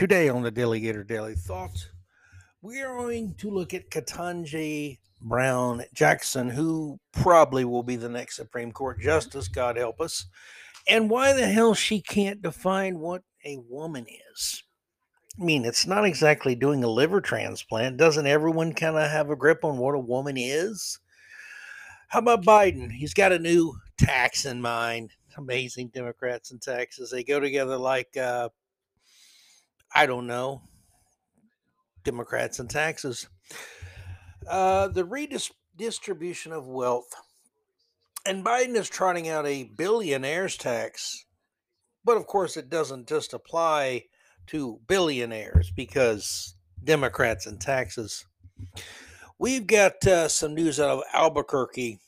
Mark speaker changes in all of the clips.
Speaker 1: Today on the DaleyGator DaleyThoughts, we are going to look at Ketanji Brown Jackson, who probably will be the next Supreme Court Justice, God help us, and why the hell she can't define what a woman is. I mean, it's not exactly doing a liver transplant. Doesn't everyone kind of have a grip on what a woman is? How about Biden? He's got a new tax in mind. Amazing Democrats and Texas. They go together like, uh, I don't know, Democrats and taxes. Uh, the redistribution of wealth. And Biden is trotting out a billionaires tax. But of course, it doesn't just apply to billionaires because Democrats and taxes. We've got uh, some news out of Albuquerque.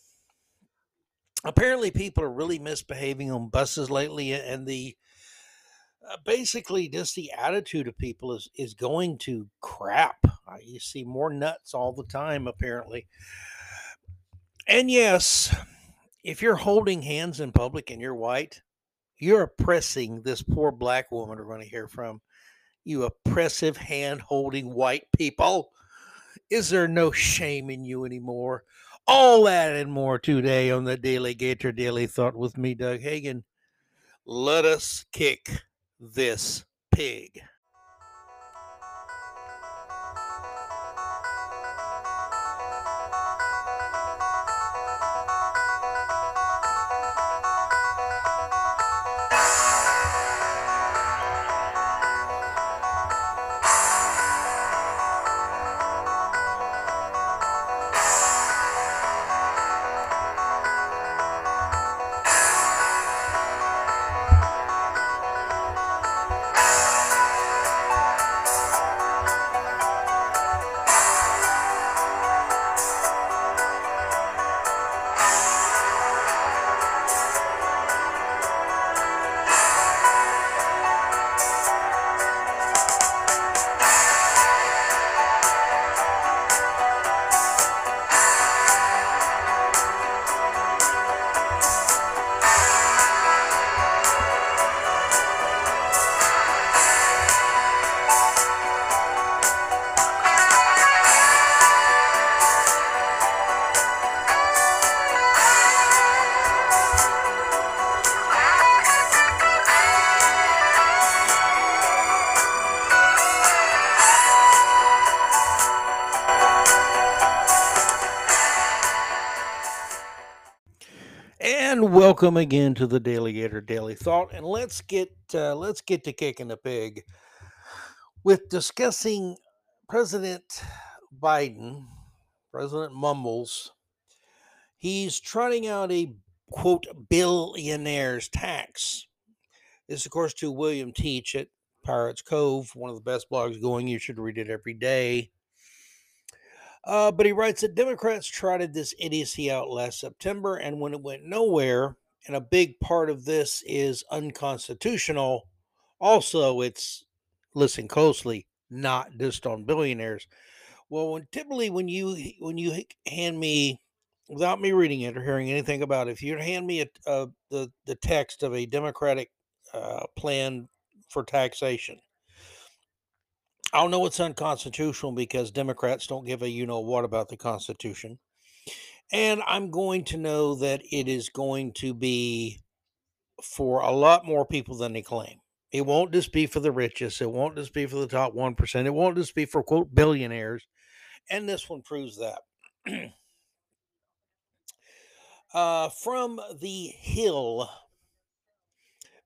Speaker 1: Apparently, people are really misbehaving on buses lately, and the uh, basically just the attitude of people is is going to crap. You see more nuts all the time, apparently. And yes, if you're holding hands in public and you're white, you're oppressing this poor black woman we're going to hear from. You oppressive hand holding white people. Is there no shame in you anymore? All that and more today on the DaleyGator DaleyThought with me, Doug Hagin. Let us kick this pig. Welcome again to the DaleyGator DaleyThought. And let's get uh, let's get to kicking the pig with discussing President Biden, President Mumbles. He's trotting out a quote billionaires tax. This, of course, to William Teach at Pirates Cove, one of the best blogs going. You should read it every day. Uh, but he writes that Democrats trotted this idiocy out last September, and when it went nowhere, and a big part of this is unconstitutional, also it's listen closely, not just on billionaires. Well, when typically when you when you hand me without me reading it or hearing anything about it, if you hand me a, a, the the text of a Democratic uh, plan for taxation, I'll know it's unconstitutional because Democrats don't give a you know what about the Constitution. And I'm going to know that it is going to be for a lot more people than they claim. It won't just be for the richest. It won't just be for the top 1%. It won't just be for, quote, billionaires. And this one proves that. uh, from the Hill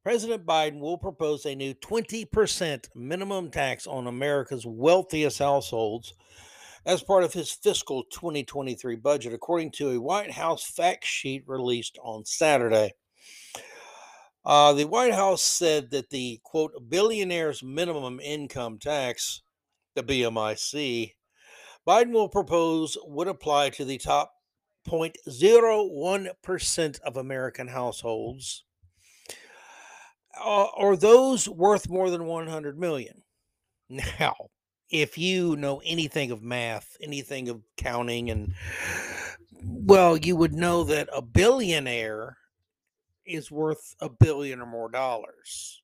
Speaker 1: President Biden will propose a new 20% minimum tax on America's wealthiest households as part of his fiscal 2023 budget, according to a White House fact sheet released on Saturday. Uh, the White House said that the quote billionaire's minimum income tax, the BMIC, Biden will propose would apply to the top 0.01% of American households uh, or those worth more than 100 million. Now, if you know anything of math, anything of counting, and well, you would know that a billionaire is worth a billion or more dollars.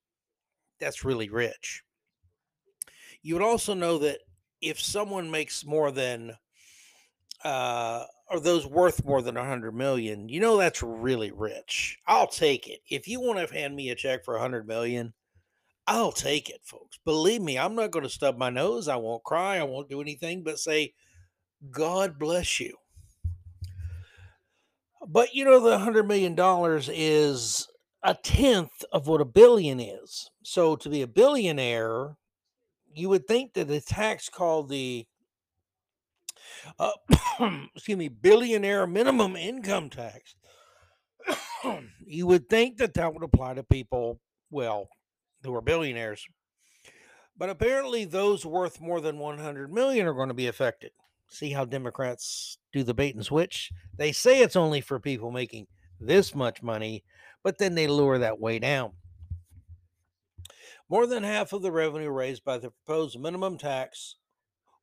Speaker 1: That's really rich. You would also know that if someone makes more than uh or those worth more than a hundred million, you know that's really rich. I'll take it. If you want to hand me a check for a hundred million, I'll take it, folks. Believe me, I'm not going to stub my nose. I won't cry. I won't do anything but say, God bless you. But you know, the hundred million dollars is a tenth of what a billion is. So to be a billionaire, you would think that a tax called the uh, excuse me, billionaire minimum income tax. you would think that that would apply to people, well, who are billionaires. But apparently, those worth more than 100 million are going to be affected. See how Democrats do the bait and switch? They say it's only for people making this much money, but then they lure that way down. More than half of the revenue raised by the proposed minimum tax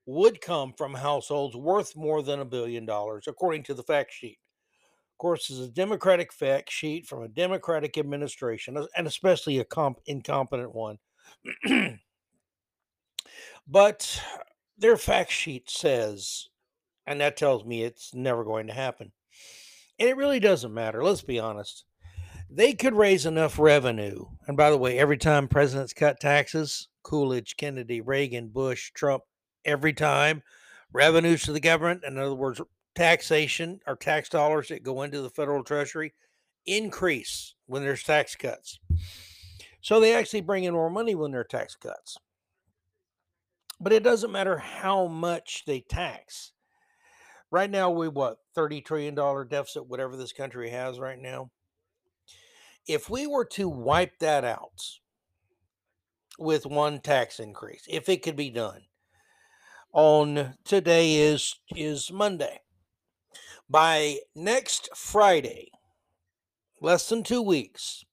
Speaker 1: would come from households worth more than a billion dollars, according to the fact sheet. Course, it's a Democratic fact sheet from a Democratic administration, and especially a comp- incompetent one. but their fact sheet says, and that tells me it's never going to happen. And it really doesn't matter. Let's be honest. They could raise enough revenue. And by the way, every time presidents cut taxes, Coolidge, Kennedy, Reagan, Bush, Trump, every time revenues to the government, in other words, taxation or tax dollars that go into the federal treasury, increase when there's tax cuts. So they actually bring in more money when there are tax cuts. But it doesn't matter how much they tax. Right now, we what, $30 trillion deficit, whatever this country has right now. If we were to wipe that out with one tax increase, if it could be done, on today is is Monday. By next Friday, less than two weeks,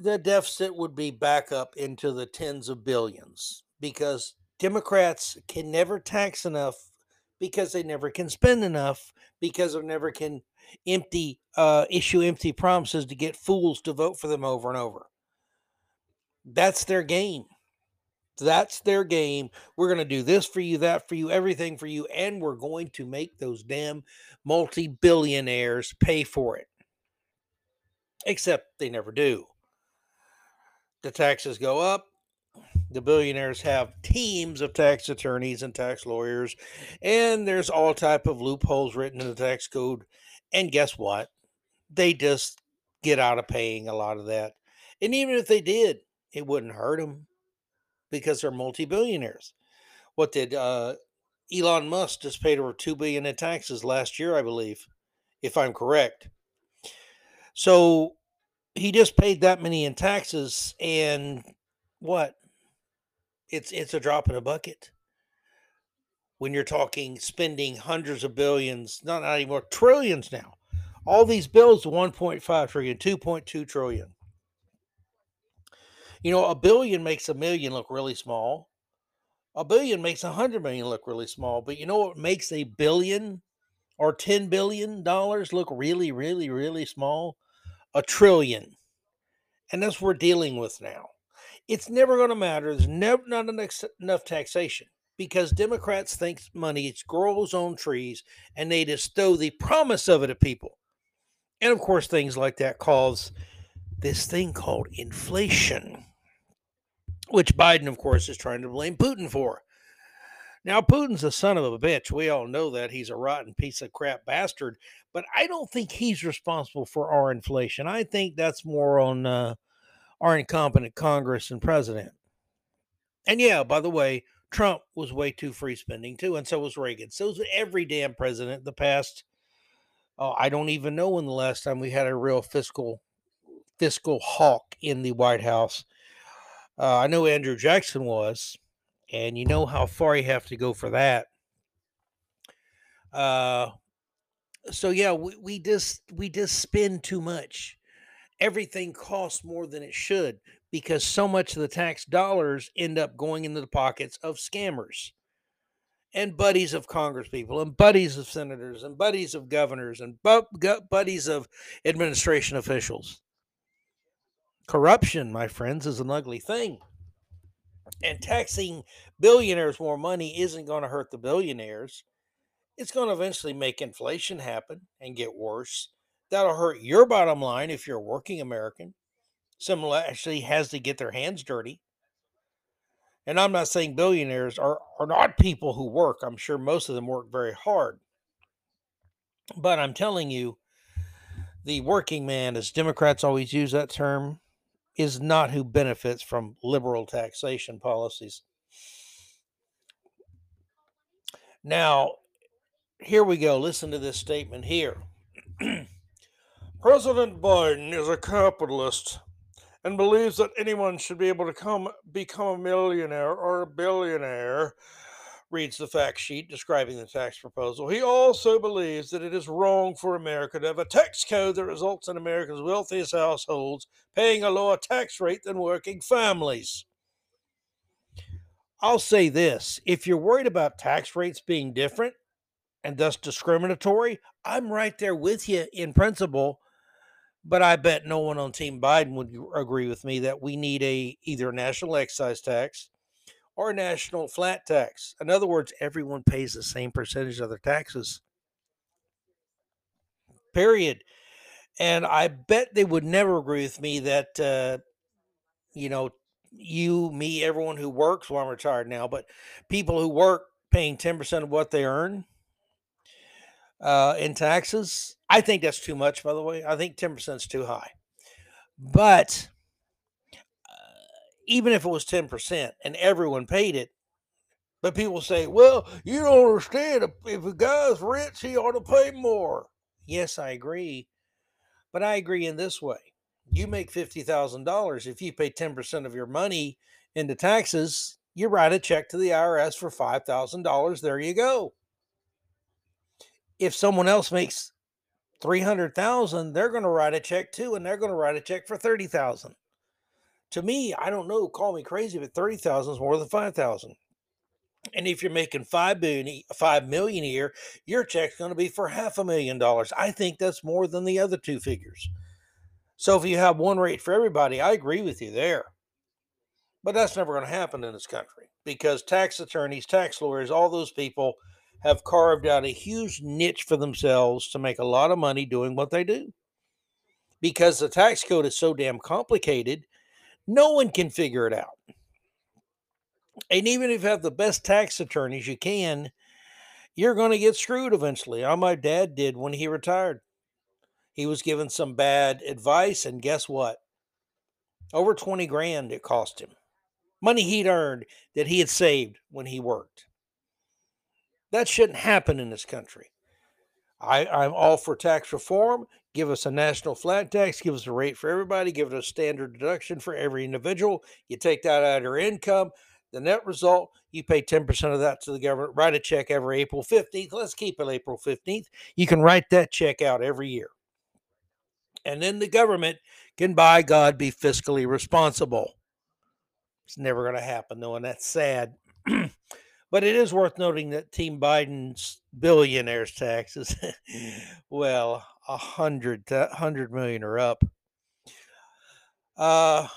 Speaker 1: the deficit would be back up into the tens of billions because Democrats can never tax enough because they never can spend enough because they never can empty uh, issue empty promises to get fools to vote for them over and over. That's their game. That's their game. We're going to do this for you, that for you, everything for you, and we're going to make those damn multi billionaires pay for it. Except they never do. The taxes go up. The billionaires have teams of tax attorneys and tax lawyers, and there's all type of loopholes written in the tax code. And guess what? They just get out of paying a lot of that. And even if they did, it wouldn't hurt them because they're multi-billionaires. What did uh, Elon Musk just paid over two billion in taxes last year, I believe, if I'm correct. So he just paid that many in taxes, and what? It's it's a drop in a bucket. When you're talking spending hundreds of billions, not, not anymore, trillions now. All these bills, 1.5 trillion, 2.2 trillion. You know, a billion makes a million look really small. A billion makes a hundred million look really small. But you know what makes a billion or ten billion dollars look really, really, really small? A trillion. And that's what we're dealing with now. It's never going to matter. There's never not enough taxation because Democrats think money grows on trees and they throw the promise of it at people. And of course, things like that cause this thing called inflation which Biden, of course, is trying to blame Putin for. Now, Putin's a son of a bitch. We all know that. He's a rotten piece of crap bastard. But I don't think he's responsible for our inflation. I think that's more on uh, our incompetent Congress and president. And yeah, by the way, Trump was way too free spending too, and so was Reagan. So was every damn president the past. Oh, I don't even know when the last time we had a real fiscal fiscal hawk in the White House. Uh, I know Andrew Jackson was, and you know how far you have to go for that. Uh, so yeah, we, we just we just spend too much. Everything costs more than it should because so much of the tax dollars end up going into the pockets of scammers and buddies of congresspeople and buddies of senators and buddies of governors and bu- buddies of administration officials. Corruption, my friends, is an ugly thing. And taxing billionaires more money isn't going to hurt the billionaires. It's going to eventually make inflation happen and get worse. That'll hurt your bottom line if you're a working American. Someone actually has to get their hands dirty. And I'm not saying billionaires are, are not people who work. I'm sure most of them work very hard. But I'm telling you, the working man, as Democrats always use that term, is not who benefits from liberal taxation policies. Now, here we go. Listen to this statement here. President Biden is a capitalist and believes that anyone should be able to come become a millionaire or a billionaire reads the fact sheet describing the tax proposal. He also believes that it is wrong for America to have a tax code that results in America's wealthiest households paying a lower tax rate than working families. I'll say this if you're worried about tax rates being different and thus discriminatory, I'm right there with you in principle. But I bet no one on Team Biden would agree with me that we need a either a national excise tax or national flat tax. In other words, everyone pays the same percentage of their taxes. Period. And I bet they would never agree with me that, uh, you know, you, me, everyone who works, well, I'm retired now, but people who work paying 10% of what they earn uh, in taxes, I think that's too much, by the way. I think 10% is too high. But even if it was 10% and everyone paid it, but people say, well, you don't understand. If a guy's rich, he ought to pay more. Yes, I agree. But I agree in this way. You make $50,000. If you pay 10% of your money into taxes, you write a check to the IRS for $5,000. There you go. If someone else makes 300,000, they're going to write a check too and they're going to write a check for 30,000 to me, I don't know, call me crazy, but 30,000 is more than 5,000. And if you're making 5 billion 5 million a year, your check's going to be for half a million dollars. I think that's more than the other two figures. So if you have one rate for everybody, I agree with you there. But that's never going to happen in this country because tax attorneys, tax lawyers, all those people have carved out a huge niche for themselves to make a lot of money doing what they do. Because the tax code is so damn complicated, no one can figure it out. And even if you have the best tax attorneys you can, you're going to get screwed eventually. All my dad did when he retired. He was given some bad advice, and guess what? Over 20 grand it cost him. Money he'd earned that he had saved when he worked. That shouldn't happen in this country. I, I'm all for tax reform give us a national flat tax, give us a rate for everybody, give it a standard deduction for every individual. You take that out of your income. The net result, you pay 10% of that to the government. Write a check every April 15th. Let's keep it April 15th. You can write that check out every year. And then the government can, by God, be fiscally responsible. It's never going to happen, though, and that's sad. but it is worth noting that Team Biden's billionaires taxes, mm. well, a hundred hundred million or up. Uh,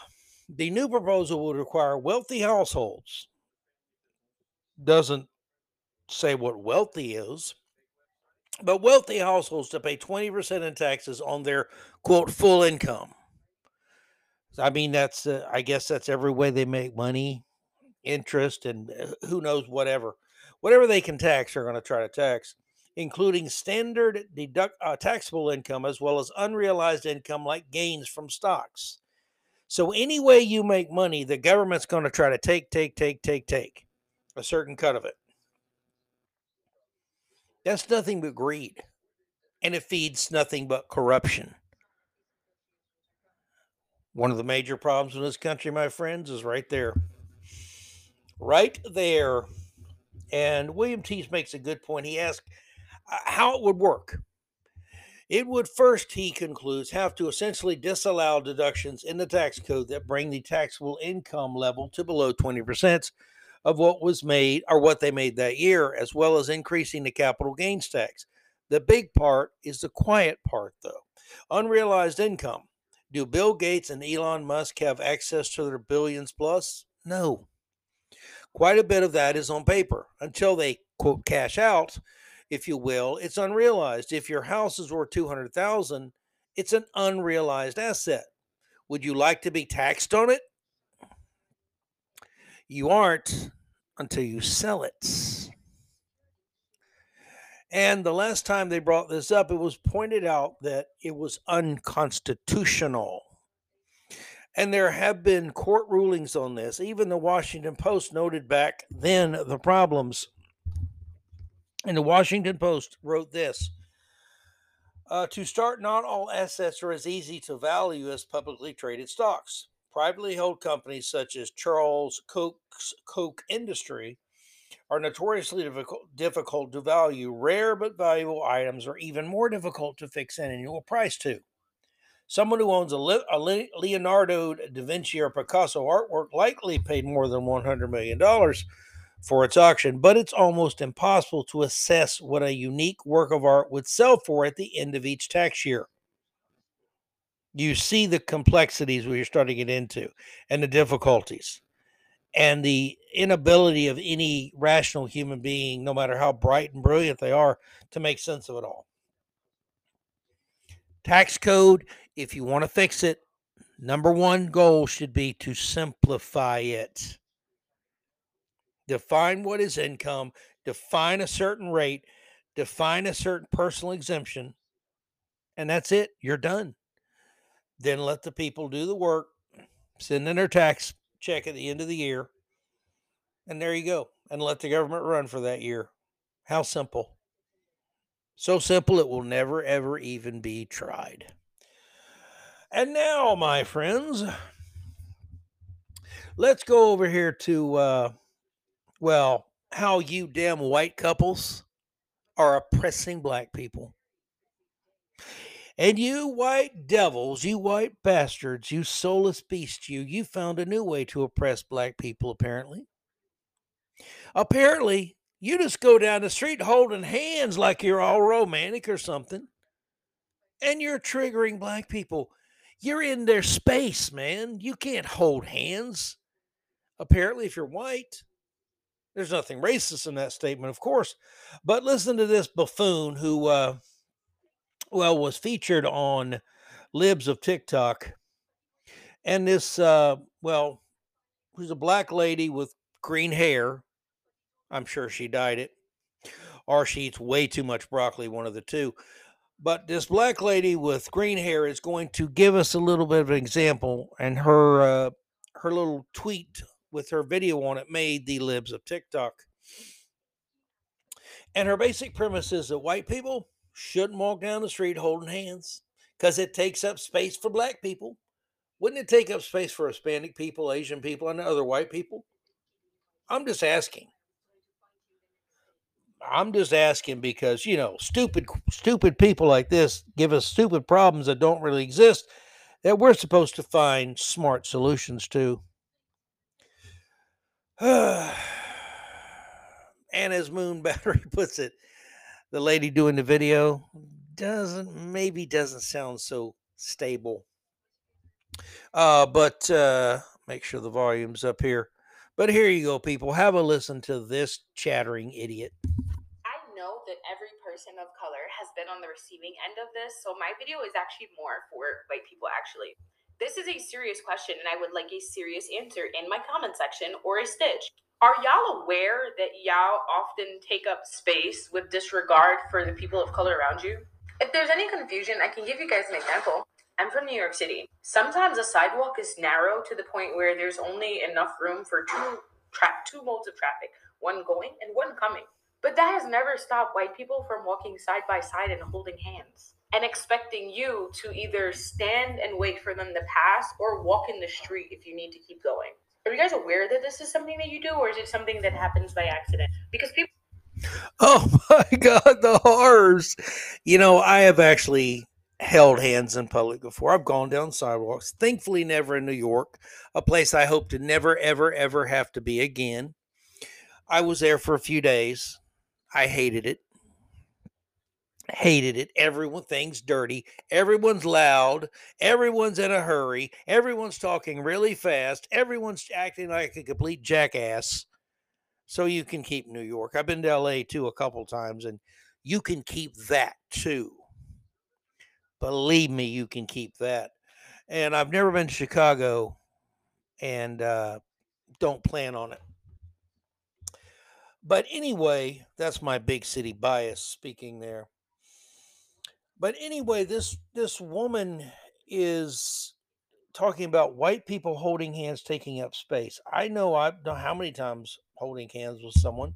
Speaker 1: the new proposal would require wealthy households. Doesn't say what wealthy is, but wealthy households to pay 20% in taxes on their quote full income. I mean, that's, uh, I guess that's every way they make money, interest, and uh, who knows, whatever. Whatever they can tax, they're going to try to tax including standard deduct, uh, taxable income as well as unrealized income like gains from stocks. So, any way you make money, the government's going to try to take, take, take, take, take a certain cut of it. That's nothing but greed, and it feeds nothing but corruption. One of the major problems in this country, my friends, is right there. Right there. And William Teach makes a good point. He asks, uh, Uh, how it would work. It would first, he concludes, have to essentially disallow deductions in the tax code that bring the taxable income level to below 20% of what was made or what they made that year, as well as increasing the capital gains tax. The big part is the quiet part, though. Unrealized income. Do Bill Gates and Elon Musk have access to their billions plus? No. Quite a bit of that is on paper until they quote cash out, if you will. It's unrealized. If your house is worth 200,000, it's an unrealized asset. Would you like to be taxed on it? You aren't until you sell it. And the last time they brought this up, it was pointed out that it was unconstitutional. And there have been court rulings on this. Even the Washington Post noted back then the problems. And the Washington Post wrote this uh, To start, not all assets are as easy to value as publicly traded stocks. Privately held companies such as Charles Koch's Koch Industry are notoriously difficult, to value. Rare but valuable items are even more difficult to fix an annual price to. Someone who owns a, a Leonardo da Vinci or Picasso artwork likely paid more than $100 million for its auction, but it's almost impossible to assess what a unique work of art would sell for at the end of each tax year. You see the complexities we are starting to get into and the difficulties and the inability of any rational human being, no matter how bright and brilliant they are, to make sense of it all. Tax code, if you want to fix it, number one goal should be to simplify it. Define what is income, define a certain rate, define a certain personal exemption, and that's it. You're done. Then let the people do the work, send in their tax check at the end of the year. And there you go. And let the government run for that year. How simple. So simple it will never, ever even be tried. And now, my friends, let's go over here to, uh, well, how you damn white couples are oppressing black people. And you white devils, you white bastards, you soulless beasts, you, you found a new way to oppress black people, apparently. Apparently, you just go down the street holding hands like you're all romantic or something, and you're triggering black people. You're in their space, man. You can't hold hands. Apparently, if you're white, there's nothing racist in that statement, of course. But listen to this buffoon who, uh, well, was featured on Libs of TikTok. And this, uh, well, who's a black lady with green hair. I'm sure she dyed it. Or she eats way too much broccoli, one of the two. But this black lady with green hair is going to give us a little bit of an example, and her uh, her little tweet with her video on it made the libs of TikTok. And her basic premise is that white people shouldn't walk down the street holding hands because it takes up space for black people. Wouldn't it take up space for Hispanic people, Asian people, and other white people? I'm just asking. I'm just asking because, you know, stupid stupid people like this give us stupid problems that don't really exist that we're supposed to find smart solutions to. and as Moon Battery puts it, the lady doing the video doesn't maybe doesn't sound so stable. Uh, but uh, make sure the volume's up here. But here you go, people. Have a listen to this chattering idiot.
Speaker 2: I know that every person of color has been on the receiving end of this, so my video is actually more for white people, actually. This is a serious question, and I would like a serious answer in my comment section or a stitch. Are y'all aware that y'all often take up space with disregard for the people of color around you? If there's any confusion, I can give you guys an example. I'm from New York City. Sometimes a sidewalk is narrow to the point where there's only enough room for two tra- two modes of traffic, one going and one coming. But that has never stopped white people from walking side by side and holding hands and expecting you to either stand and wait for them to pass or walk in the street if you need to keep going. Are you guys aware that this is something that you do, or is it something that happens by accident? Because people.
Speaker 1: Oh my God, the horrors! You know, I have actually held hands in public before. I've gone down sidewalks. Thankfully, never in New York, a place I hope to never, ever, ever have to be again. I was there for a few days. I hated it hated it. Everyone thinks dirty. Everyone's loud. Everyone's in a hurry. Everyone's talking really fast. Everyone's acting like a complete jackass. So you can keep New York. I've been to LA too a couple times, and you can keep that too. Believe me, you can keep that. And I've never been to Chicago and uh, don't plan on it. But anyway, that's my big city bias speaking there. But anyway, this this woman is talking about white people holding hands taking up space. I know I've done how many times holding hands with someone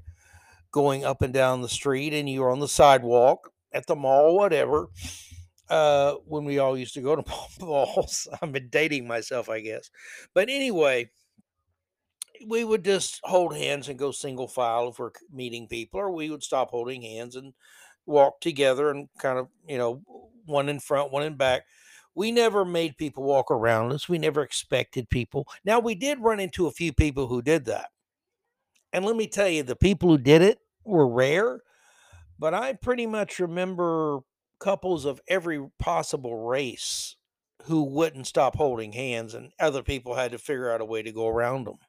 Speaker 1: going up and down the street and you're on the sidewalk at the mall, whatever. Uh, when we all used to go to malls. I've been dating myself, I guess. But anyway, we would just hold hands and go single file if we're meeting people, or we would stop holding hands and walk together and kind of, you know, one in front, one in back. We never made people walk around us. We never expected people. Now, we did run into a few people who did that. And let me tell you, the people who did it were rare, but I pretty much remember couples of every possible race who wouldn't stop holding hands, and other people had to figure out a way to go around them.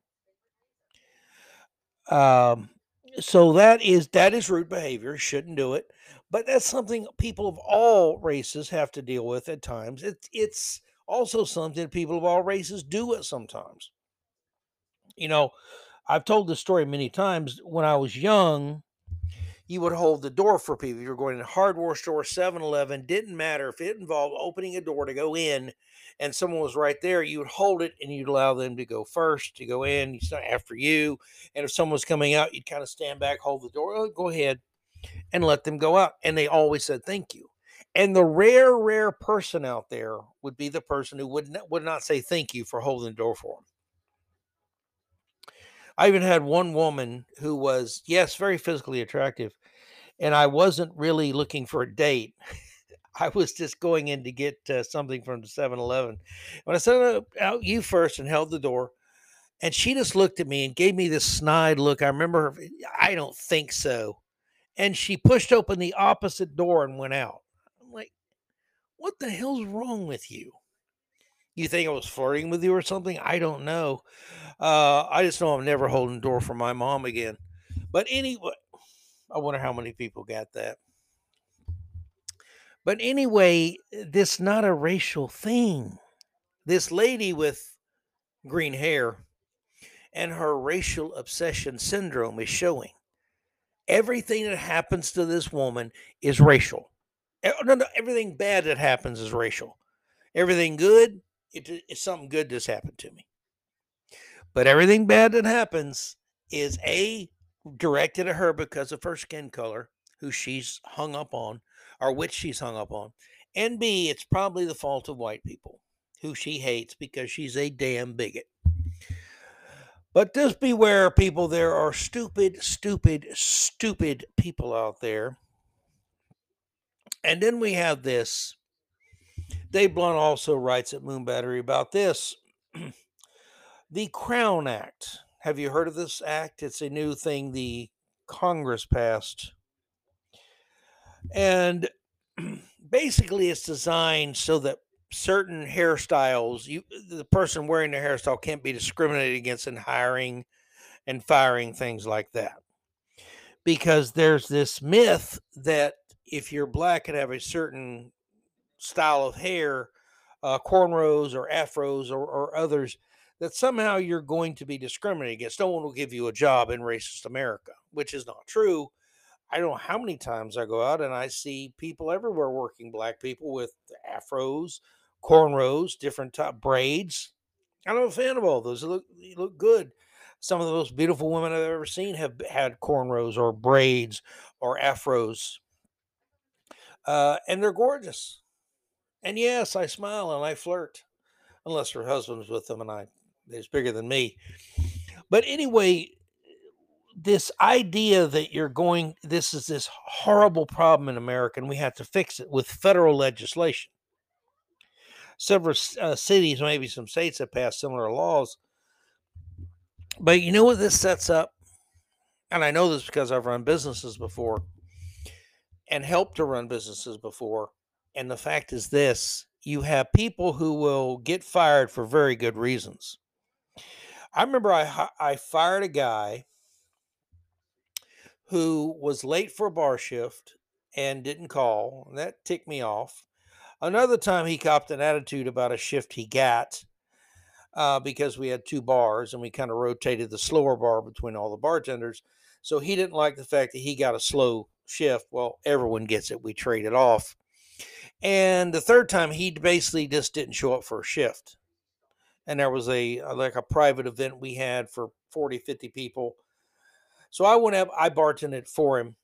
Speaker 1: Um, so that is that is rude behavior. Shouldn't do it, but that's something people of all races have to deal with at times. It's it's also something people of all races do it sometimes. You know, I've told this story many times. When I was young, you would hold the door for people. You were going to hardware store, 7 Eleven, didn't matter if it involved opening a door to go in and someone was right there, you would hold it and you'd allow them to go first, to go in, you start after you. And if someone was coming out, you'd kind of stand back, hold the door, oh, go ahead, and let them go out. And they always said thank you. And the rare, rare person out there would be the person who would not, would not say thank you for holding the door for them. I even had one woman who was, yes, very physically attractive, and I wasn't really looking for a date. I was just going in to get uh, something from the 7 Eleven. When I said, out you first and held the door, and she just looked at me and gave me this snide look. I remember her, I don't think so. And she pushed open the opposite door and went out. I'm like, what the hell's wrong with you? You think I was flirting with you or something? I don't know. Uh, I just know I'm never holding door for my mom again. But anyway, I wonder how many people got that. But anyway, this not a racial thing. This lady with green hair and her racial obsession syndrome is showing. Everything that happens to this woman is racial. No, no, everything bad that happens is racial. Everything good, it, it's something good that's happened to me. But everything bad that happens is A, directed at her because of her skin color, who she's hung up on, or which she's hung up on. And B, it's probably the fault of white people who she hates because she's a damn bigot. But just beware, people, there are stupid, stupid, stupid people out there. And then we have this. Dave Blount also writes at Moon Battery about this. the Crown Act. Have you heard of this act? It's a new thing the Congress passed and basically it's designed so that certain hairstyles you the person wearing the hairstyle can't be discriminated against in hiring and firing things like that. Because there's this myth that if you're black and have a certain style of hair uh, cornrows or afros or, or others that somehow you're going to be discriminated against. No one will give you a job in racist america which is not true I don't know how many times I go out and I see people everywhere working black people with afros, cornrows, different top braids. I'm a fan of all those. They look, they look good. Some of the most beautiful women I've ever seen have had cornrows or braids or afros. Uh, and they're gorgeous. And yes, I smile and I flirt, unless her husband's with them and I is bigger than me. But anyway, this idea that you're going this is this horrible problem in america and we have to fix it with federal legislation. Several uh, cities maybe some states have passed similar laws. But you know what this sets up? And i know this because i've run businesses before and helped to run businesses before and the fact is this you have people who will get fired for very good reasons. I remember i i fired a guy who was late for a bar shift and didn't call. And that ticked me off. Another time he copped an attitude about a shift he got uh, because we had two bars and we kind of rotated the slower bar between all the bartenders. So he didn't like the fact that he got a slow shift. Well, everyone gets it. We trade it off. And the third time, he basically just didn't show up for a shift. And there was a like a private event we had for 40, 50 people. So I went up, I bartended for him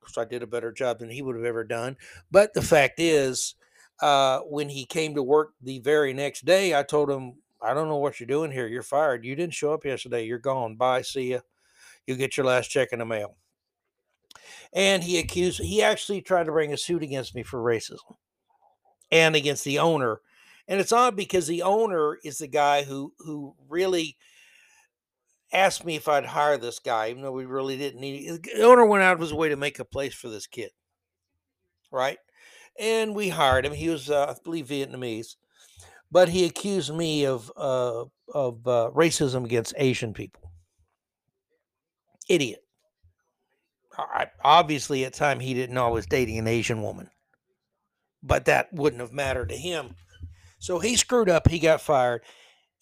Speaker 1: because I did a better job than he would have ever done. But the fact is, uh, when he came to work the very next day, I told him, I don't know what you're doing here. You're fired. You didn't show up yesterday. You're gone. Bye. See ya. You'll get your last check in the mail. And he accused, he actually tried to bring a suit against me for racism and against the owner. And it's odd because the owner is the guy who who really asked me if I'd hire this guy, even though we really didn't need. it. The owner went out of his way to make a place for this kid, right? And we hired him. He was, uh, I believe, Vietnamese, but he accused me of uh, of uh, racism against Asian people. Idiot. I, obviously, at the time, he didn't know I was dating an Asian woman, but that wouldn't have mattered to him. So he screwed up. He got fired.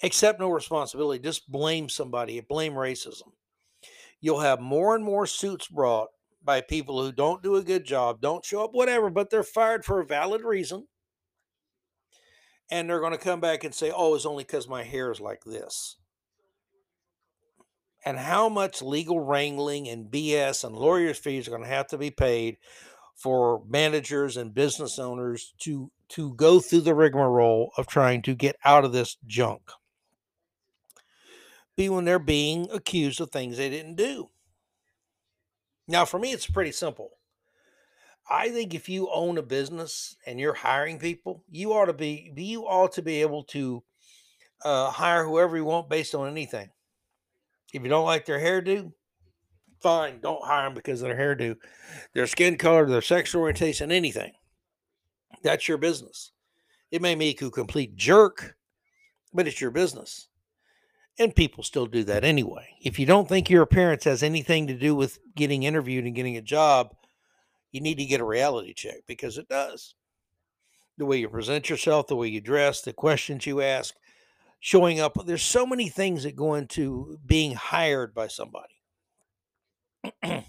Speaker 1: Accept no responsibility. Just blame somebody. Blame racism. You'll have more and more suits brought by people who don't do a good job, don't show up, whatever, but they're fired for a valid reason. And they're going to come back and say, oh, it's only because my hair is like this. And how much legal wrangling and BS and lawyers' fees are going to have to be paid for managers and business owners to to go through the rigmarole of trying to get out of this junk. Be when they're being accused of things they didn't do. Now, for me, it's pretty simple. I think if you own a business and you're hiring people, you ought to be you ought to be able to uh, hire whoever you want based on anything. If you don't like their hairdo, fine, don't hire them because of their hairdo, their skin color, their sexual orientation, anything. That's your business. It may make you a complete jerk, but it's your business. And people still do that anyway. If you don't think your appearance has anything to do with getting interviewed and getting a job, you need to get a reality check because it does. The way you present yourself, the way you dress, the questions you ask, showing up. There's so many things that go into being hired by somebody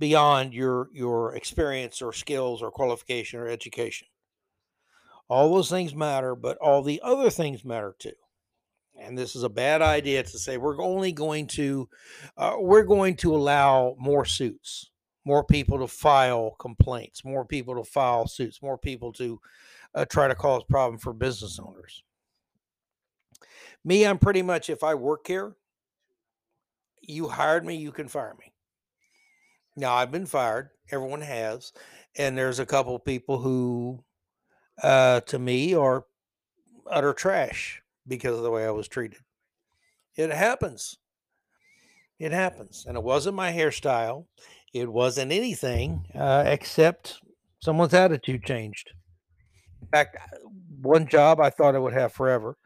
Speaker 1: beyond your your experience or skills or qualification or education. All those things matter, but all the other things matter too. And this is a bad idea to say we're only going to uh, we're going to allow more suits, more people to file complaints, more people to file suits, more people to uh, try to cause problem for business owners. Me, I'm pretty much if I work here, you hired me, you can fire me. Now I've been fired. Everyone has, and there's a couple people who, uh, to me, are utter trash because of the way I was treated. It happens. It happens, and it wasn't my hairstyle. It wasn't anything uh, except someone's attitude changed. In fact, one job I thought I would have forever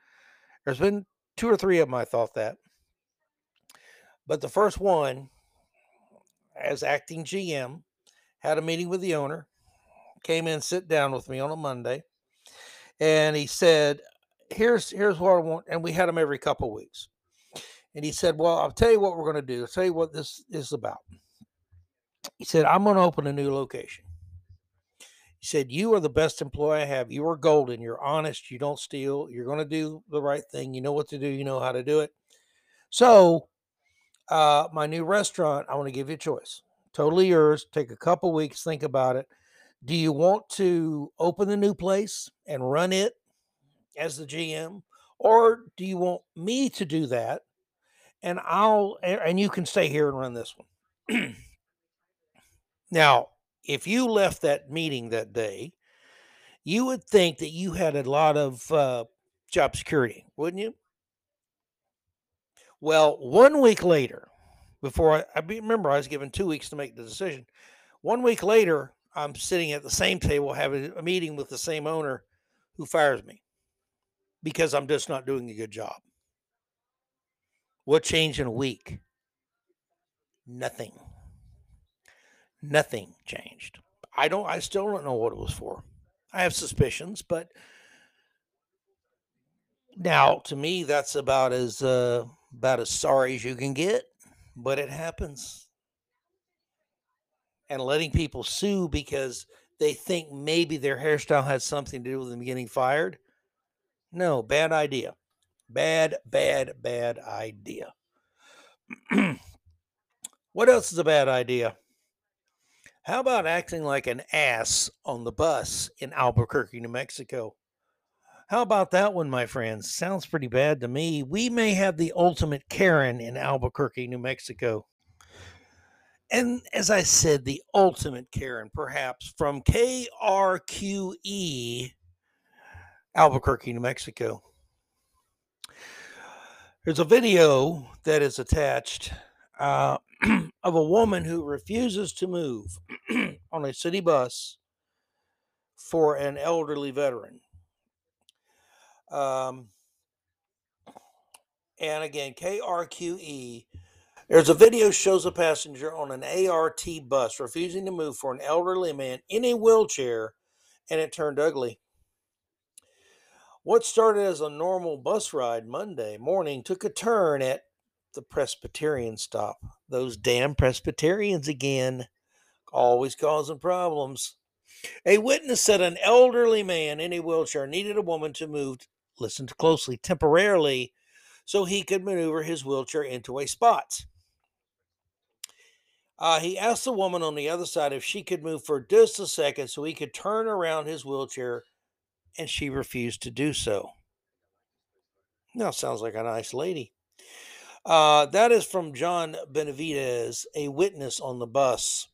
Speaker 1: there's been two or three of them I thought that. But the first one, as acting GM, had a meeting with the owner, came in, sit down with me on a Monday, and he said, Here's here's what I want. And we had him every couple weeks. And he said, Well, I'll tell you what we're going to do. I'll tell you what this is about. He said, I'm going to open a new location. He said, You are the best employee I have. You are golden. You're honest. You don't steal. You're going to do the right thing. You know what to do. You know how to do it. So, uh, my new restaurant, I want to give you a choice. Totally yours. Take a couple weeks. Think about it. Do you want to open the new place and run it as the GM? Or do you want me to do that? And I'll, and you can stay here and run this one. now, if you left that meeting that day, you would think that you had a lot of uh, job security, wouldn't you? Well, one week later, before I, I remember, I was given two weeks to make the decision. One week later, I'm sitting at the same table having a meeting with the same owner who fires me because I'm just not doing a good job. What changed in a week? Nothing. Nothing changed. I don't. I still don't know what it was for. I have suspicions, but now to me, that's about as uh, about as sorry as you can get. But it happens, and letting people sue because they think maybe their hairstyle had something to do with them getting fired. No, bad idea. Bad, bad, bad idea. what else is a bad idea? How about acting like an ass on the bus in Albuquerque, New Mexico? How about that one, my friends? Sounds pretty bad to me. We may have the ultimate Karen in Albuquerque, New Mexico. And as I said, the ultimate Karen, perhaps from KRQE, Albuquerque, New Mexico. There's a video that is attached uh, of a woman who refuses to move on a city bus for an elderly veteran. Um, and again, KRQE. There's a video shows a passenger on an ART bus refusing to move for an elderly man in a wheelchair, and it turned ugly. What started as a normal bus ride Monday morning took a turn at the Presbyterian stop. Those damn Presbyterians again, always causing problems. A witness said an elderly man in a wheelchair needed a woman to move, listen closely, temporarily, so he could maneuver his wheelchair into a spot. Uh, he asked the woman on the other side if she could move for just a second so he could turn around his wheelchair, and she refused to do so. Now, sounds like a nice lady. Uh, that is from John Benavides, a witness on the bus.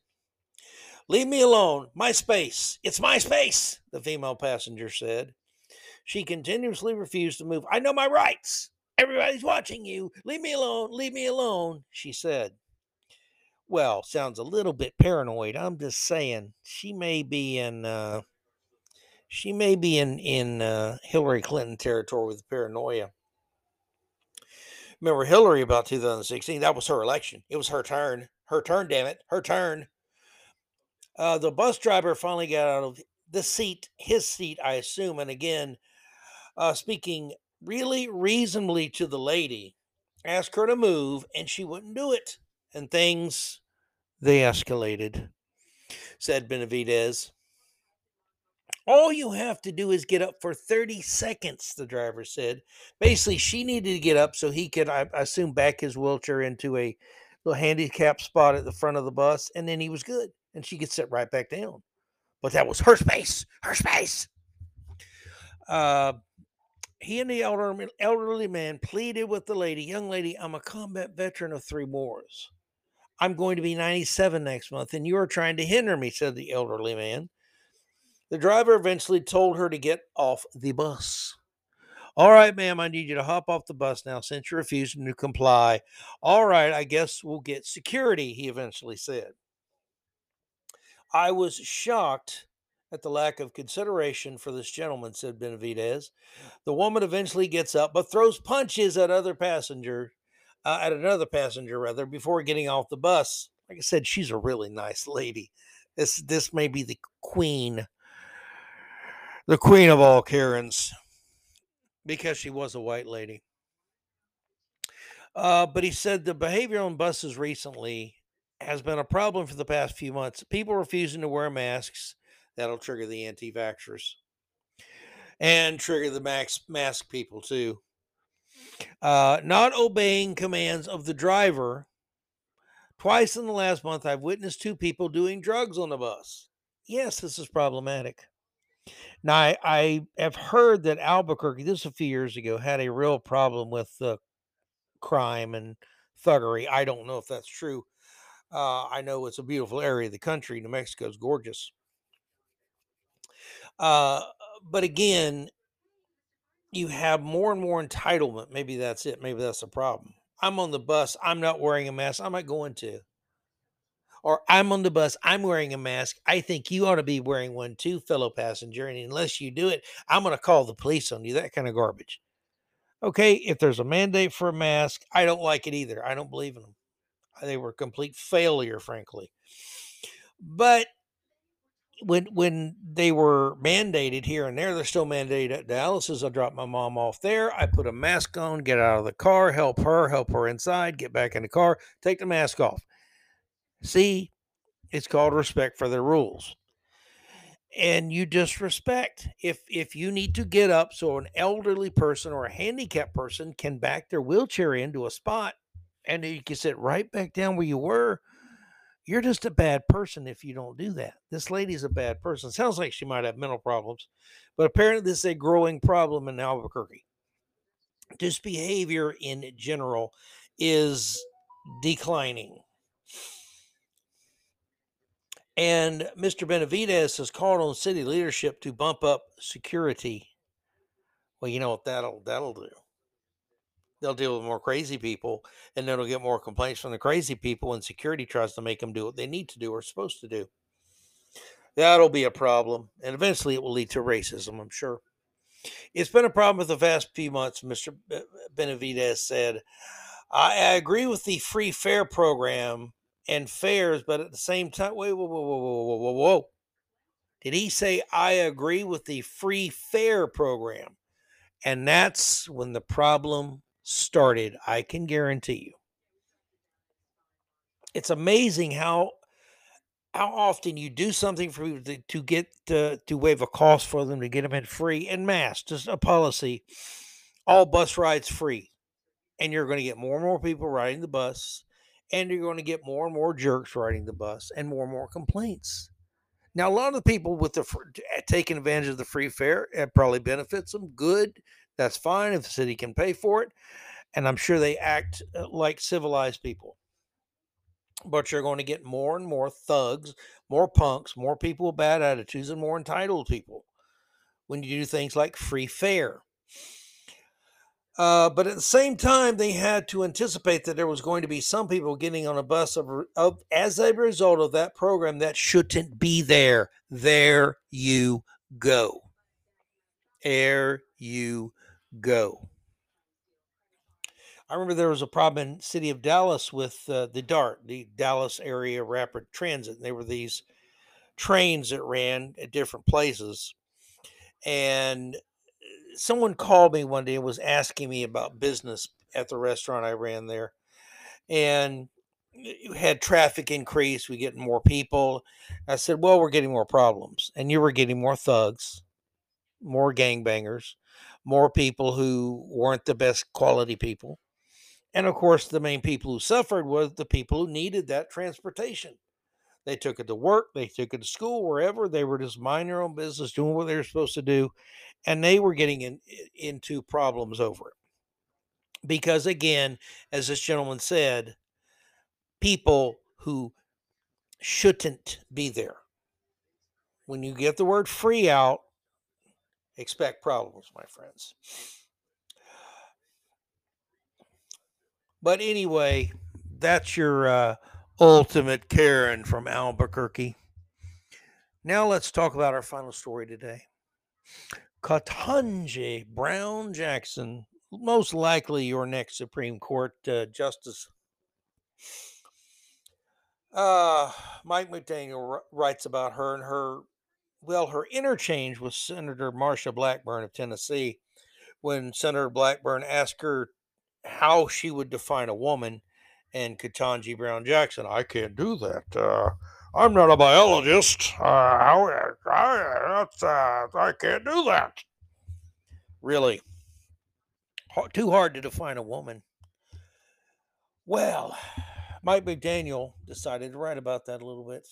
Speaker 1: Leave me alone. My space. It's my space, the female passenger said. She continuously refused to move. I know my rights. Everybody's watching you. Leave me alone. Leave me alone, she said. Well, sounds a little bit paranoid. I'm just saying she may be in uh, she may be in in uh, Hillary Clinton territory with paranoia. Remember Hillary about 2016? That was her election. It was her turn. Her turn, damn it. Her turn. Uh, the bus driver finally got out of the seat, his seat, I assume. And again, uh, speaking really reasonably to the lady, asked her to move, and she wouldn't do it. And things, they escalated, said Benavides. All you have to do is get up for 30 seconds, the driver said. Basically, she needed to get up so he could, I assume, back his wheelchair into a little handicap spot at the front of the bus, and then he was good. And she could sit right back down. But that was her space, her space. Uh, he and the elderly, elderly man pleaded with the lady, young lady, I'm a combat veteran of three wars. I'm going to be 97 next month, and you are trying to hinder me, said the elderly man. The driver eventually told her to get off the bus. All right, ma'am, I need you to hop off the bus now since you're refusing to comply. All right, I guess we'll get security, he eventually said. I was shocked at the lack of consideration for this gentleman, said Benavides. The woman eventually gets up but throws punches at other passenger, uh, at another passenger rather, before getting off the bus. Like I said, she's a really nice lady. This this may be the queen the queen of all Karens because she was a white lady. Uh, but he said the behavior on buses recently has been a problem for the past few months. People refusing to wear masks, that'll trigger the anti vaxxers and trigger the max mask people too. Uh, not obeying commands of the driver. Twice in the last month, I've witnessed two people doing drugs on the bus. Yes, this is problematic. Now, I, I have heard that Albuquerque, this a few years ago, had a real problem with crime and thuggery. I don't know if that's true. Uh, I know it's a beautiful area of the country. New Mexico is gorgeous. Uh, but again, you have more and more entitlement. Maybe that's it. Maybe that's the problem. I'm on the bus. I'm not wearing a mask. I might go going to or I'm on the bus, I'm wearing a mask. I think you ought to be wearing one too, fellow passenger. And unless you do it, I'm going to call the police on you. That kind of garbage. Okay, if there's a mandate for a mask, I don't like it either. I don't believe in them. They were a complete failure, frankly. But when when they were mandated here and there, they're still mandated at dialysis. As I drop my mom off there, I put a mask on, get out of the car, help her, help her inside, get back in the car, take the mask off. See, it's called respect for the rules. And you disrespect if if you need to get up so an elderly person or a handicapped person can back their wheelchair into a spot and you can sit right back down where you were you're just a bad person if you don't do that. This lady's a bad person. Sounds like she might have mental problems, but apparently this is a growing problem in Albuquerque. Disbehavior in general is declining. And Mr. Benavides has called on city leadership to bump up security. Well, you know what that'll that'll do they'll deal with more crazy people and then they'll get more complaints from the crazy people when security tries to make them do what they need to do or supposed to do. That'll be a problem. And eventually it will lead to racism, I'm sure. It's been a problem with the past few months, Mr. Benavides said. I, I agree with the free fare program and fares, but at the same time, wait, whoa, whoa, whoa, whoa, whoa, whoa. Did he say, I agree with the free fare program? And that's when the problem started, I can guarantee you. It's amazing how how often you do something for people to, to get uh, to waive a cost for them to get them in free and mass, just a policy. All bus rides free, and you're going to get more and more people riding the bus, and you're going to get more and more jerks riding the bus, and more and more complaints. Now, a lot of the people with the taking advantage of the free fare, it probably benefits them. Good, that's fine if the city can pay for it. And I'm sure they act uh, like civilized people. But you're going to get more and more thugs, more punks, more people with bad attitudes, and more entitled people when you do things like free fare. Uh, but at the same time, they had to anticipate that there was going to be some people getting on a bus of, of, as a result of that program that shouldn't be there. There you go. There you go. I remember there was a problem in city of Dallas with uh, the DART, the Dallas Area Rapid Transit. They were these trains that ran at different places. And someone called me one day and was asking me about business at the restaurant I ran there. And had traffic increase, we get more people. I said, Well, we're getting more problems. And you were getting more thugs, more gangbangers, more people who weren't the best quality people. And of course, the main people who suffered was the people who needed that transportation. They took it to work, they took it to school, wherever. They were just minding their own business, doing what they were supposed to do. And they were getting in, into problems over it. Because again, as this gentleman said, people who shouldn't be there. When you get the word free out, expect problems, my friends. But anyway, that's your uh, ultimate Karen from Albuquerque. Now let's talk about our final story today. Ketanji Brown Jackson, most likely your next Supreme Court uh, justice. Uh, Mike McDaniel writes about her and her well, her interchange with Senator Marsha Blackburn of Tennessee when Senator Blackburn asked her how she would define a woman, and Ketanji Brown Jackson, I can't do that. Uh, I'm not a biologist. Uh, how, I, uh, I can't do that. Really, too hard to define a woman. Well, Mike McDaniel decided to write about that a little bit.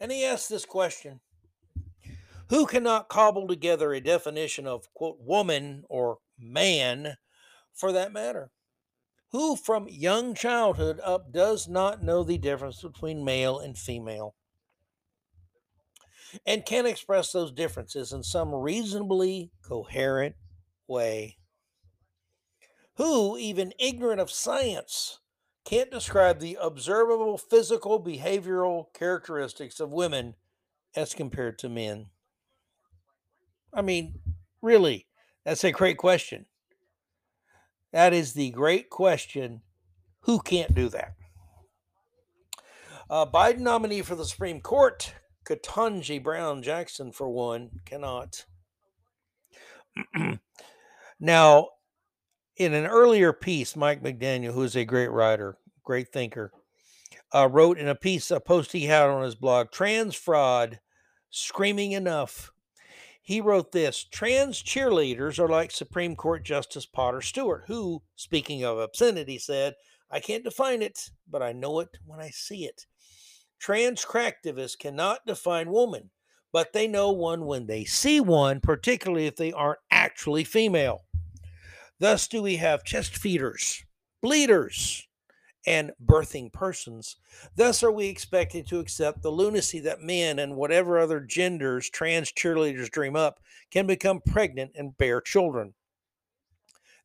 Speaker 1: And he asked this question who cannot cobble together a definition of, quote, woman or man for that matter? Who from young childhood up does not know the difference between male and female? And can express those differences in some reasonably coherent way? Who, even ignorant of science, can't describe the observable physical behavioral characteristics of women as compared to men? I mean, really, that's a great question. That is the great question. Who can't do that? Uh, Biden nominee for the Supreme Court, Ketanji Brown Jackson, for one, cannot. now, in an earlier piece, Mike McDaniel, who is a great writer, great thinker, uh, wrote in a piece, a post he had on his blog, Trans Fraud Screaming Enough. He wrote this Trans cheerleaders are like Supreme Court Justice Potter Stewart, who, speaking of obscenity, said, I can't define it, but I know it when I see it. Trans cracktivists cannot define woman, but they know one when they see one, particularly if they aren't actually female. Thus, do we have chest feeders, bleeders, and birthing persons. Thus, are we expected to accept the lunacy that men and whatever other genders trans cheerleaders dream up can become pregnant and bear children.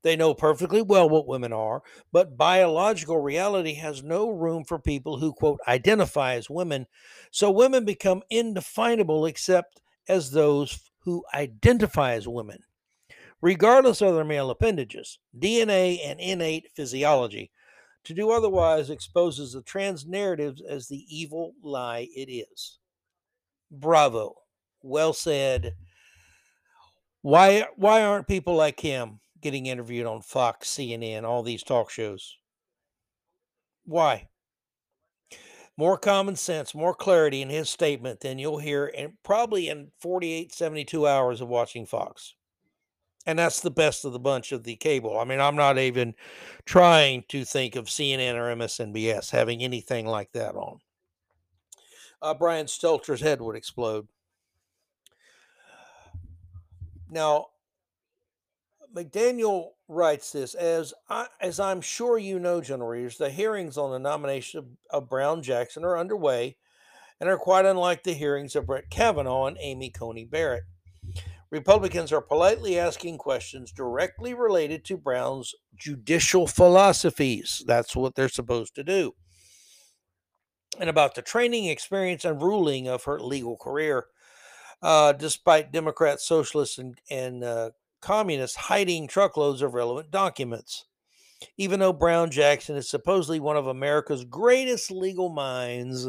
Speaker 1: They know perfectly well what women are, but biological reality has no room for people who, quote, identify as women. So women become indefinable except as those who identify as women. Regardless of their male appendages, DNA, and innate physiology, to do otherwise exposes the trans narratives as the evil lie it is. Bravo. Well said. Why why aren't people like him getting interviewed on Fox, CNN, all these talk shows? Why? More common sense, more clarity in his statement than you'll hear in probably in 48, 72 hours of watching Fox and that's the best of the bunch of the cable. I mean, I'm not even trying to think of CNN or MSNBS having anything like that on. Uh, Brian Stelter's head would explode. Now, McDaniel writes this as I, as I'm sure you know, general readers, the hearings on the nomination of, of Brown Jackson are underway and are quite unlike the hearings of Brett Kavanaugh and Amy Coney Barrett. Republicans are politely asking questions directly related to Brown's judicial philosophies. That's what they're supposed to do. And about the training, experience, and ruling of her legal career. Uh, despite Democrats, socialists, and, and uh, communists hiding truckloads of relevant documents. Even though Brown Jackson is supposedly one of America's greatest legal minds,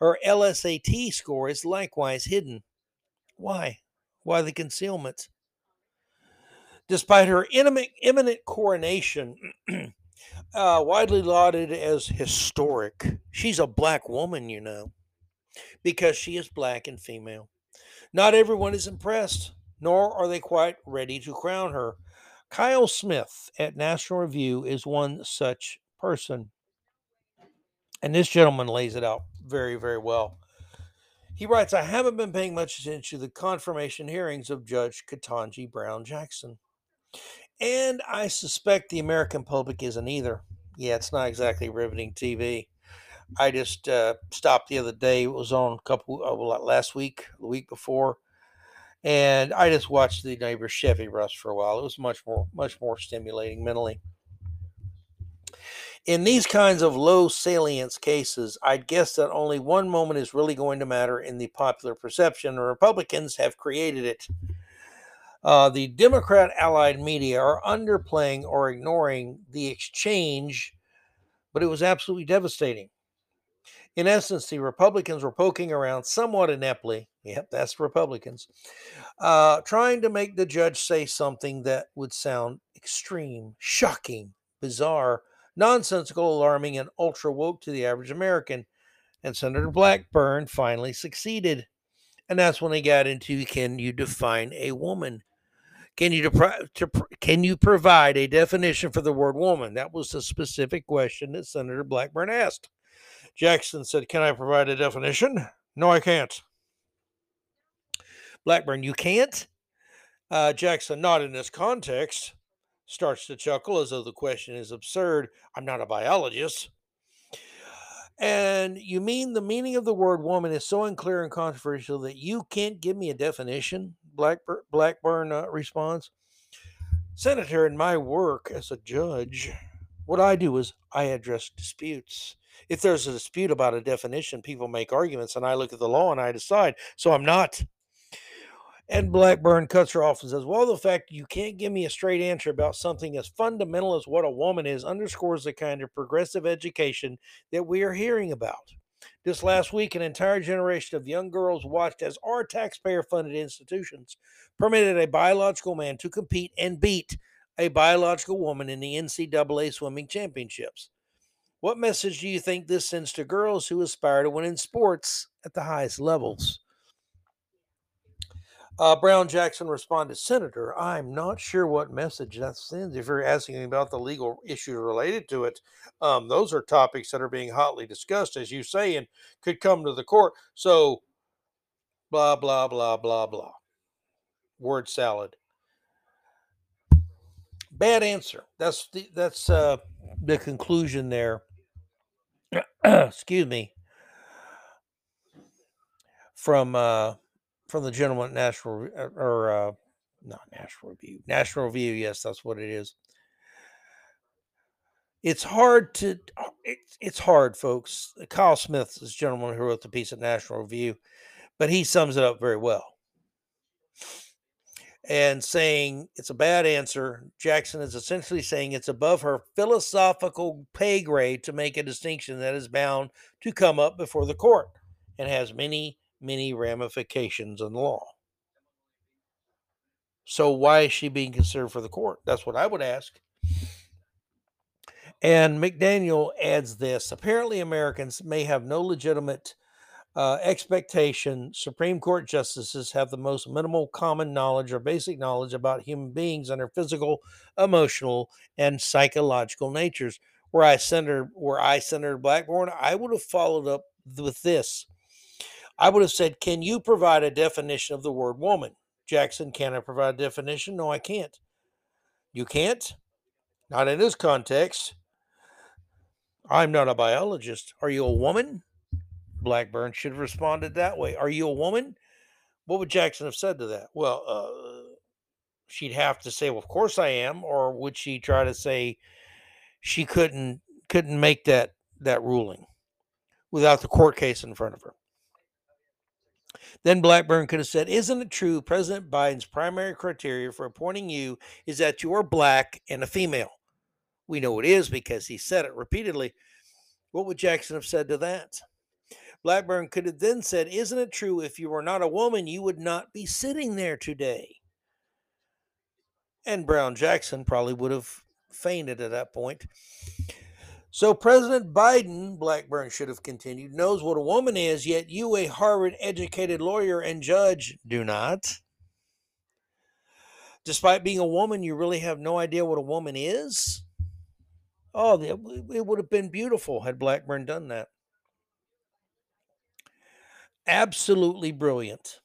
Speaker 1: her LSAT score is likewise hidden. Why? Why the concealment? Despite her imminent, imminent coronation, uh, widely lauded as historic, she's a black woman, you know, because she is black and female. Not everyone is impressed, nor are they quite ready to crown her. Kyle Smith at National Review is one such person. And this gentleman lays it out very, very well. He writes, I haven't been paying much attention to the confirmation hearings of Judge Ketanji Brown Jackson. And I suspect the American public isn't either. Yeah, it's not exactly riveting TV. I just uh, stopped the other day. It was on a couple uh, last week, the week before, and I just watched the neighbor Chevy Rush for a while. It was much more, much more stimulating mentally. In these kinds of low salience cases, I'd guess that only one moment is really going to matter in the popular perception, The Republicans have created it. Uh, the Democrat allied media are underplaying or ignoring the exchange, but it was absolutely devastating. In essence, the Republicans were poking around somewhat ineptly. Yep, that's Republicans. Uh, trying to make the judge say something that would sound extreme, shocking, bizarre, nonsensical, alarming, and ultra woke to the average American. And Senator Blackburn finally succeeded. And that's when he got into can you define a woman? Can you depri- can you provide a definition for the word woman? That was the specific question that Senator Blackburn asked. Jackson said, "Can I provide a definition?" No, I can't. Blackburn, you can't. Uh, Jackson, not in this context starts to chuckle as though the question is absurd. I'm not a biologist. And you mean the meaning of the word woman is so unclear and controversial that you can't give me a definition? Blackburn, Blackburn uh, responds. Senator, in my work as a judge, what I do is I address disputes. If there's a dispute about a definition, people make arguments, and I look at the law and I decide. So I'm not and Blackburn cuts her off and says, Well, the fact you can't give me a straight answer about something as fundamental as what a woman is underscores the kind of progressive education that we are hearing about. This last week, an entire generation of young girls watched as our taxpayer funded institutions permitted a biological man to compete and beat a biological woman in the NCAA swimming championships. What message do you think this sends to girls who aspire to win in sports at the highest levels? Uh, Brown Jackson responded, Senator, I'm not sure what message that sends. If you're asking me about the legal issues related to it, um, those are topics that are being hotly discussed, as you say, and could come to the court. So, blah, blah, blah, blah, blah. Word salad. Bad answer. That's the, that's uh, the conclusion there. Excuse me. From uh, from the gentleman at National uh, or uh, not National Review, National Review. Yes, that's what it is. It's hard to uh, it's it's hard, folks. Kyle Smith is gentleman who wrote the piece at National Review, but he sums it up very well. And saying it's a bad answer, Jackson is essentially saying it's above her philosophical pay grade to make a distinction that is bound to come up before the court and has many many ramifications in law. So why is she being considered for the court? That's what I would ask. And McDaniel adds this apparently, Americans may have no legitimate uh, expectation Supreme Court justices have the most minimal common knowledge or basic knowledge about human beings and their physical, emotional, and psychological natures. Where I Senator, where I Senator Blackburn, I would have followed up with this. I would have said, Can you provide a definition of the word woman? Jackson, can I provide a definition? No, I can't. You can't? Not in this context. I'm not a biologist. Are you a woman? Blackburn should have responded that way. Are you a woman? What would Jackson have said to that? Well, uh, she'd have to say, "Well, of course I am," or would she try to say she couldn't couldn't make that that ruling without the court case in front of her? Then Blackburn could have said, Isn't it true President Biden's primary criteria for appointing you is that you're black and a female? We know it is because he said it repeatedly. What would Jackson have said to that? Blackburn could have then said, Isn't it true if you were not a woman, you would not be sitting there today? And Brown Jackson probably would have fainted at that point. So President Biden, Blackburn should have continued, knows what a woman is, yet you, a Harvard educated lawyer and judge, do not. Despite being a woman, you really have no idea what a woman is? Oh, it would have been beautiful had Blackburn done that. Absolutely brilliant.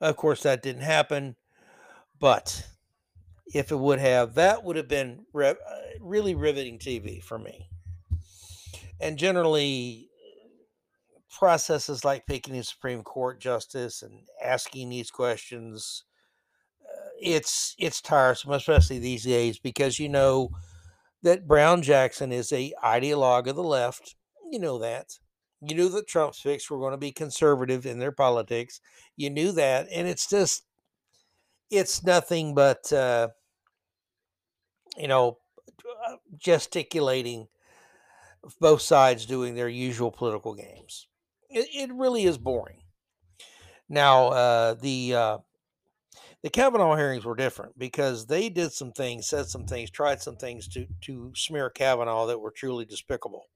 Speaker 1: Of course, that didn't happen, but if it would have, that would have been re- uh, really riveting TV for me and generally processes like picking a Supreme Court justice and asking these questions, uh, it's it's tiresome, especially these days, because you know that Brown Jackson is a ideologue of the left. You know that. You knew that Trump's fix were going to be conservative in their politics. You knew that, and it's just it's nothing but uh, you know uh, both sides doing their usual political games. It, it really is boring. Now, uh, the uh, the Kavanaugh hearings were different because they did some things, said some things, tried some things to to smear Kavanaugh that were truly despicable.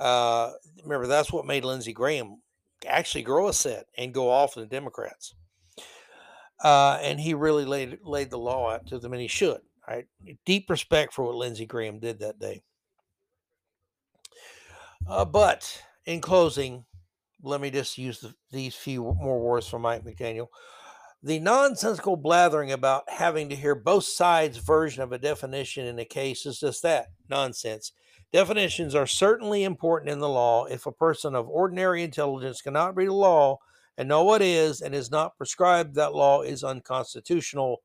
Speaker 1: Uh, remember, that's what made Lindsey Graham actually grow a set and go off the Democrats. Uh, and he really laid laid the law out to them, and he should. Right, deep respect for what Lindsey Graham did that day. Uh, but in closing, let me just use the, these few more words from Mike McDaniel. The nonsensical blathering about having to hear both sides' version of a definition in a case is just that nonsense. Definitions are certainly important in the law. If a person of ordinary intelligence cannot read a law and know what is and is not prescribed, that law is unconstitutional.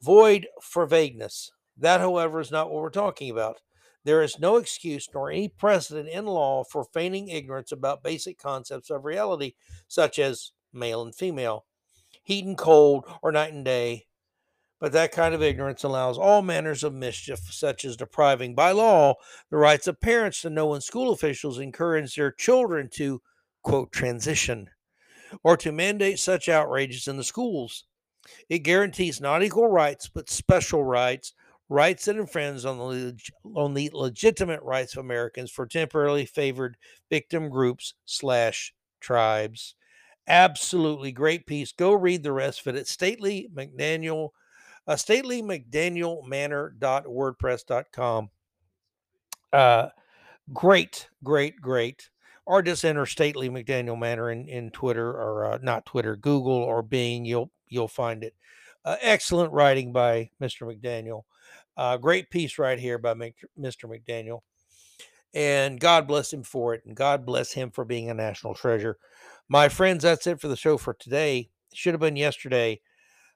Speaker 1: Void for vagueness. That, however, is not what we're talking about. There is no excuse nor any precedent in law for feigning ignorance about basic concepts of reality, such as male and female, heat and cold, or night and day. But that kind of ignorance allows all manners of mischief, such as depriving by law the rights of parents to know when school officials encourage their children to quote, transition or to mandate such outrages in the schools. It guarantees not equal rights, but special rights, rights that infringe on the, leg- on the legitimate rights of Americans for temporarily favored victim groups slash tribes. Absolutely great piece. Go read the rest of it at Stately McDaniel, uh, stately-mcdanielmanor.wordpress.com. Uh, great, great, great. Or just enter Stately McDaniel Manor in, in Twitter or uh, not Twitter, Google or Bing. You'll you'll find it. Uh, excellent writing by Mr. McDaniel. Uh, great piece right here by Mr. McDaniel. And God bless him for it. And God bless him for being a national treasure. My friends, that's it for the show for today. Should have been yesterday.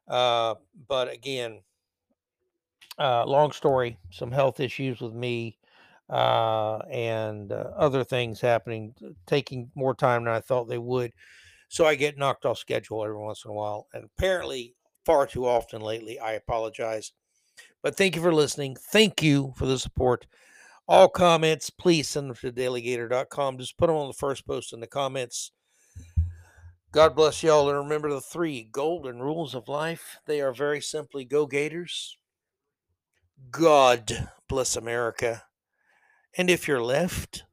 Speaker 1: Uh, but again, uh, long story, some health issues with me uh, and uh, other things happening, taking more time than I thought they would. So I get knocked off schedule every once in a while, and apparently far too often lately. I apologize. But thank you for listening. Thank you for the support. All comments, please send them to daleygator.com. Just put them on the first post in the comments. God bless y'all. And remember the three golden rules of life. They are very simply go Gators. God bless America. And if you're left,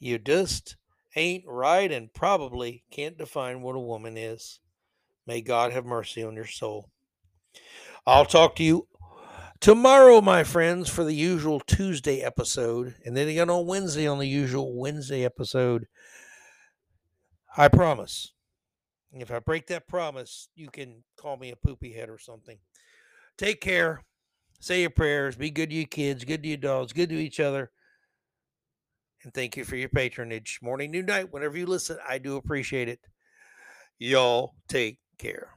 Speaker 1: you just ain't right and probably can't define what a woman is. May God have mercy on your soul. I'll talk to you tomorrow, my friends, for the usual Tuesday episode. And then again on Wednesday on the usual Wednesday episode. I promise. If I break that promise, you can call me a poopy head or something. Take care. Say your prayers. Be good to your kids, good to your dogs, good to each other. And thank you for your patronage. Morning, noon, night, whenever you listen, I do appreciate it. Y'all take care.